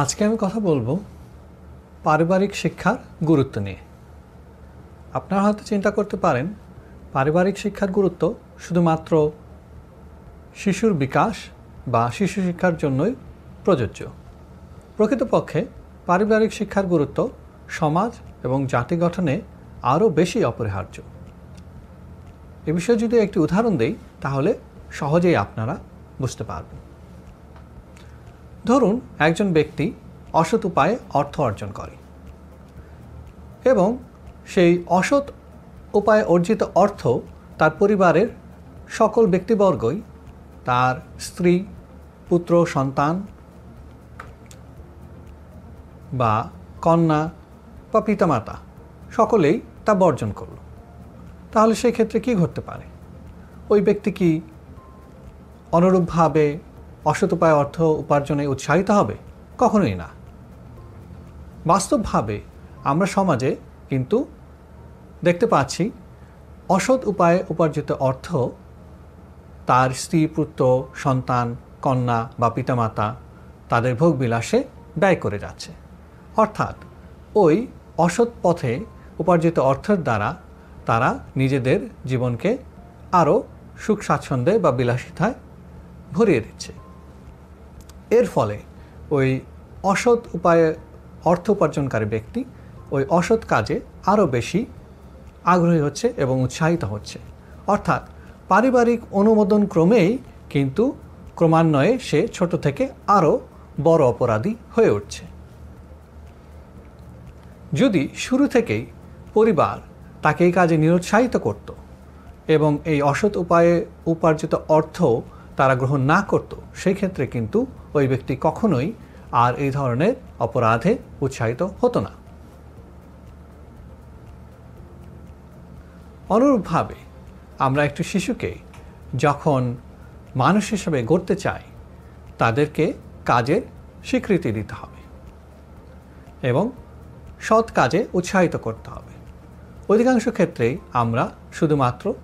আজকে আমি কথা বলব পারিবারিক শিক্ষার গুরুত্ব নিয়ে। আপনারা হয়তো চিন্তা করতে পারেন, পারিবারিক শিক্ষার গুরুত্ব শুধুমাত্র শিশুর বিকাশ বা শিশু শিক্ষার জন্যই প্রযোজ্য। প্রকৃতপক্ষে পারিবারিক শিক্ষার গুরুত্ব সমাজ এবং জাতি গঠনে আরও বেশি অপরিহার্য। এ বিষয়ে যদি একটি উদাহরণ দেই, তাহলে সহজেই আপনারা বুঝতে পারবেন। ধরুন একজন ব্যক্তি অসৎ উপায়ে অর্থ অর্জন করে এবং সেই অসৎ উপায়ে অর্জিত অর্থ তার পরিবারের সকল ব্যক্তিবর্গই তার স্ত্রী, পুত্র, সন্তান বা কন্যা বা পিতামাতা সকলেই তা বর্জন করল। তাহলে সেই ক্ষেত্রে কি ঘটতে পারে? ওই ব্যক্তি কি অনুরূপভাবে অসৎ উপায় অর্থ উপার্জনে উৎসাহিত হবে? কখনোই না। বাস্তবভাবে আমরা সমাজে কিন্তু দেখতে পাচ্ছি অসৎ উপায়ে উপার্জিত অর্থ তার স্ত্রী, পুত্র, সন্তান, কন্যা বা পিতামাতা তাদের ভোগবিলাসে ব্যয় করে যাচ্ছে। অর্থাৎ ওই অসৎ পথে উপার্জিত অর্থের দ্বারা তারা নিজেদের জীবনকে আরও সুখ স্বাচ্ছন্দ্যে বা বিলাসিতায় ভরিয়ে দিচ্ছে। এর ফলে ওই অসৎ উপায়ে অর্থ উপার্জনকারী ব্যক্তি ওই অসৎ কাজে আরও বেশি আগ্রহী হচ্ছে এবং উৎসাহিত হচ্ছে। অর্থাৎ পারিবারিক অনুমোদন ক্রমেই কিন্তু ক্রমান্বয়ে সে ছোট থেকে আরও বড় অপরাধী হয়ে উঠছে। যদি শুরু থেকেই পরিবার তাকে এই কাজে নিরুৎসাহিত করত এবং এই অসৎ উপায়ে উপার্জিত অর্থ তারা গ্রহণ না করত সেই ক্ষেত্রে কিন্তু ওই ব্যক্তি কখনোই আর এই ধরনের অপরাধে উৎসাহিত হতো না। অনুরূপভাবে, আমরা একটি শিশুকে যখন মানুষ হিসেবে গড়তে চাই, তাদেরকে কাজের স্বীকৃতি দিতে হবে এবং সৎ কাজে উৎসাহিত করতে হবে। অধিকাংশ ক্ষেত্রেই আমরা শুধুমাত্র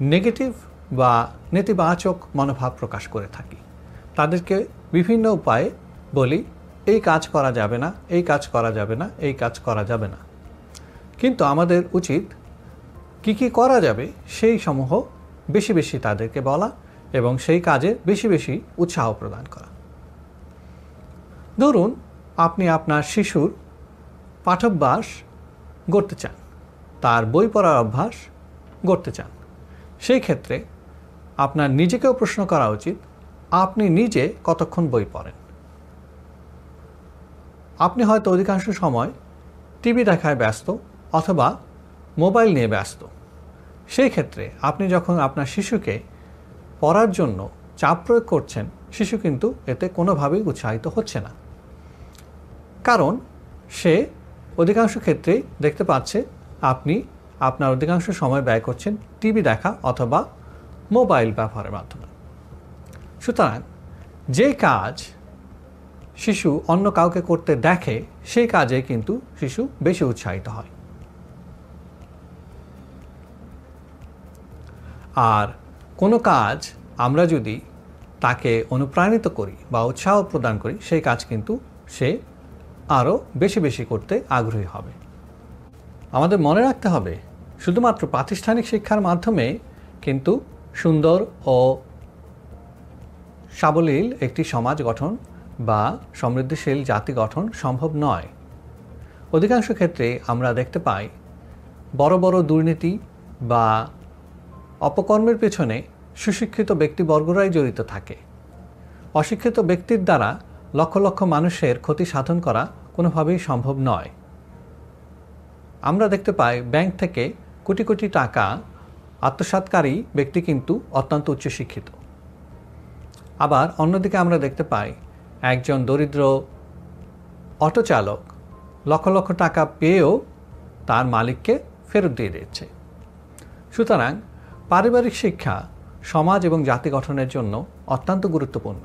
নেগেটিভ বা নেতিবাচক মনোভাব প্রকাশ করে থাকি। তাদেরকে বিভিন্ন উপায়ে বলি, এই কাজ করা যাবে না, এই কাজ করা যাবে না, এই কাজ করা যাবে না। কিন্তু আমাদের উচিত কি কি করা যাবে সেই সমূহ বেশি বেশি তাদেরকে বলা এবং সেই কাজে বেশি বেশি উৎসাহ প্রদান করা। ধরুন, আপনি আপনার শিশুর পাঠভ্যাস গড়তে চান, তার বই পড়ার অভ্যাস গড়তে চান। সেই ক্ষেত্রে আপনার নিজেকেও প্রশ্ন করা উচিত আপনি নিজে কতক্ষণ বই পড়েন? আপনি হয়তো অধিকাংশ সময় টিভি দেখায় ব্যস্ত অথবা মোবাইল নিয়ে ব্যস্ত। সেই ক্ষেত্রে আপনি যখন আপনার শিশুকে পড়ার জন্য চাপ প্রয়োগ করছেন, শিশু কিন্তু এতে কোনোভাবেই উৎসাহিত হচ্ছে না। কারণ সে অধিকাংশ ক্ষেত্রেই দেখতে পাচ্ছে আপনি আপনার অধিকাংশ সময় ব্যয় করছেন টিভি দেখা অথবা মোবাইল ব্যবহারের মাধ্যমে। সুতরাং যে কাজ শিশু অন্য কাউকে করতে দেখে, সেই কাজে কিন্তু শিশু বেশি উৎসাহিত হয়। আর কোনো কাজ আমরা যদি তাকে অনুপ্রাণিত করি বা উৎসাহ প্রদান করি, সেই কাজ কিন্তু সে আরও বেশি বেশি করতে আগ্রহী হবে। আমাদের মনে রাখতে হবে, শুধুমাত্র প্রাতিষ্ঠানিক শিক্ষার মাধ্যমে কিন্তু সুন্দর ও সাবলীল একটি সমাজ গঠন বা সমৃদ্ধিশীল জাতি গঠন সম্ভব নয়। অধিকাংশ ক্ষেত্রে আমরা দেখতে পাই, বড় বড় দুর্নীতি বা অপকর্মের পেছনে সুশিক্ষিত ব্যক্তিবর্গরাই জড়িত থাকে। অশিক্ষিত ব্যক্তির দ্বারা লক্ষ লক্ষ মানুষের ক্ষতি সাধন করা কোনোভাবেই সম্ভব নয়। আমরা দেখতে পাই, ব্যাংক থেকে কোটি কোটি টাকা আত্মসাতকারী ব্যক্তি কিন্তু অত্যন্ত উচ্চশিক্ষিত। আবার অন্যদিকে আমরা দেখতে পাই, একজন দরিদ্র অটো চালক লক্ষ লক্ষ টাকা পেয়েও তার মালিককে ফেরত দিয়ে দিচ্ছে সুতরাং পারিবারিক শিক্ষা সমাজ এবং জাতি গঠনের জন্য অত্যন্ত গুরুত্বপূর্ণ।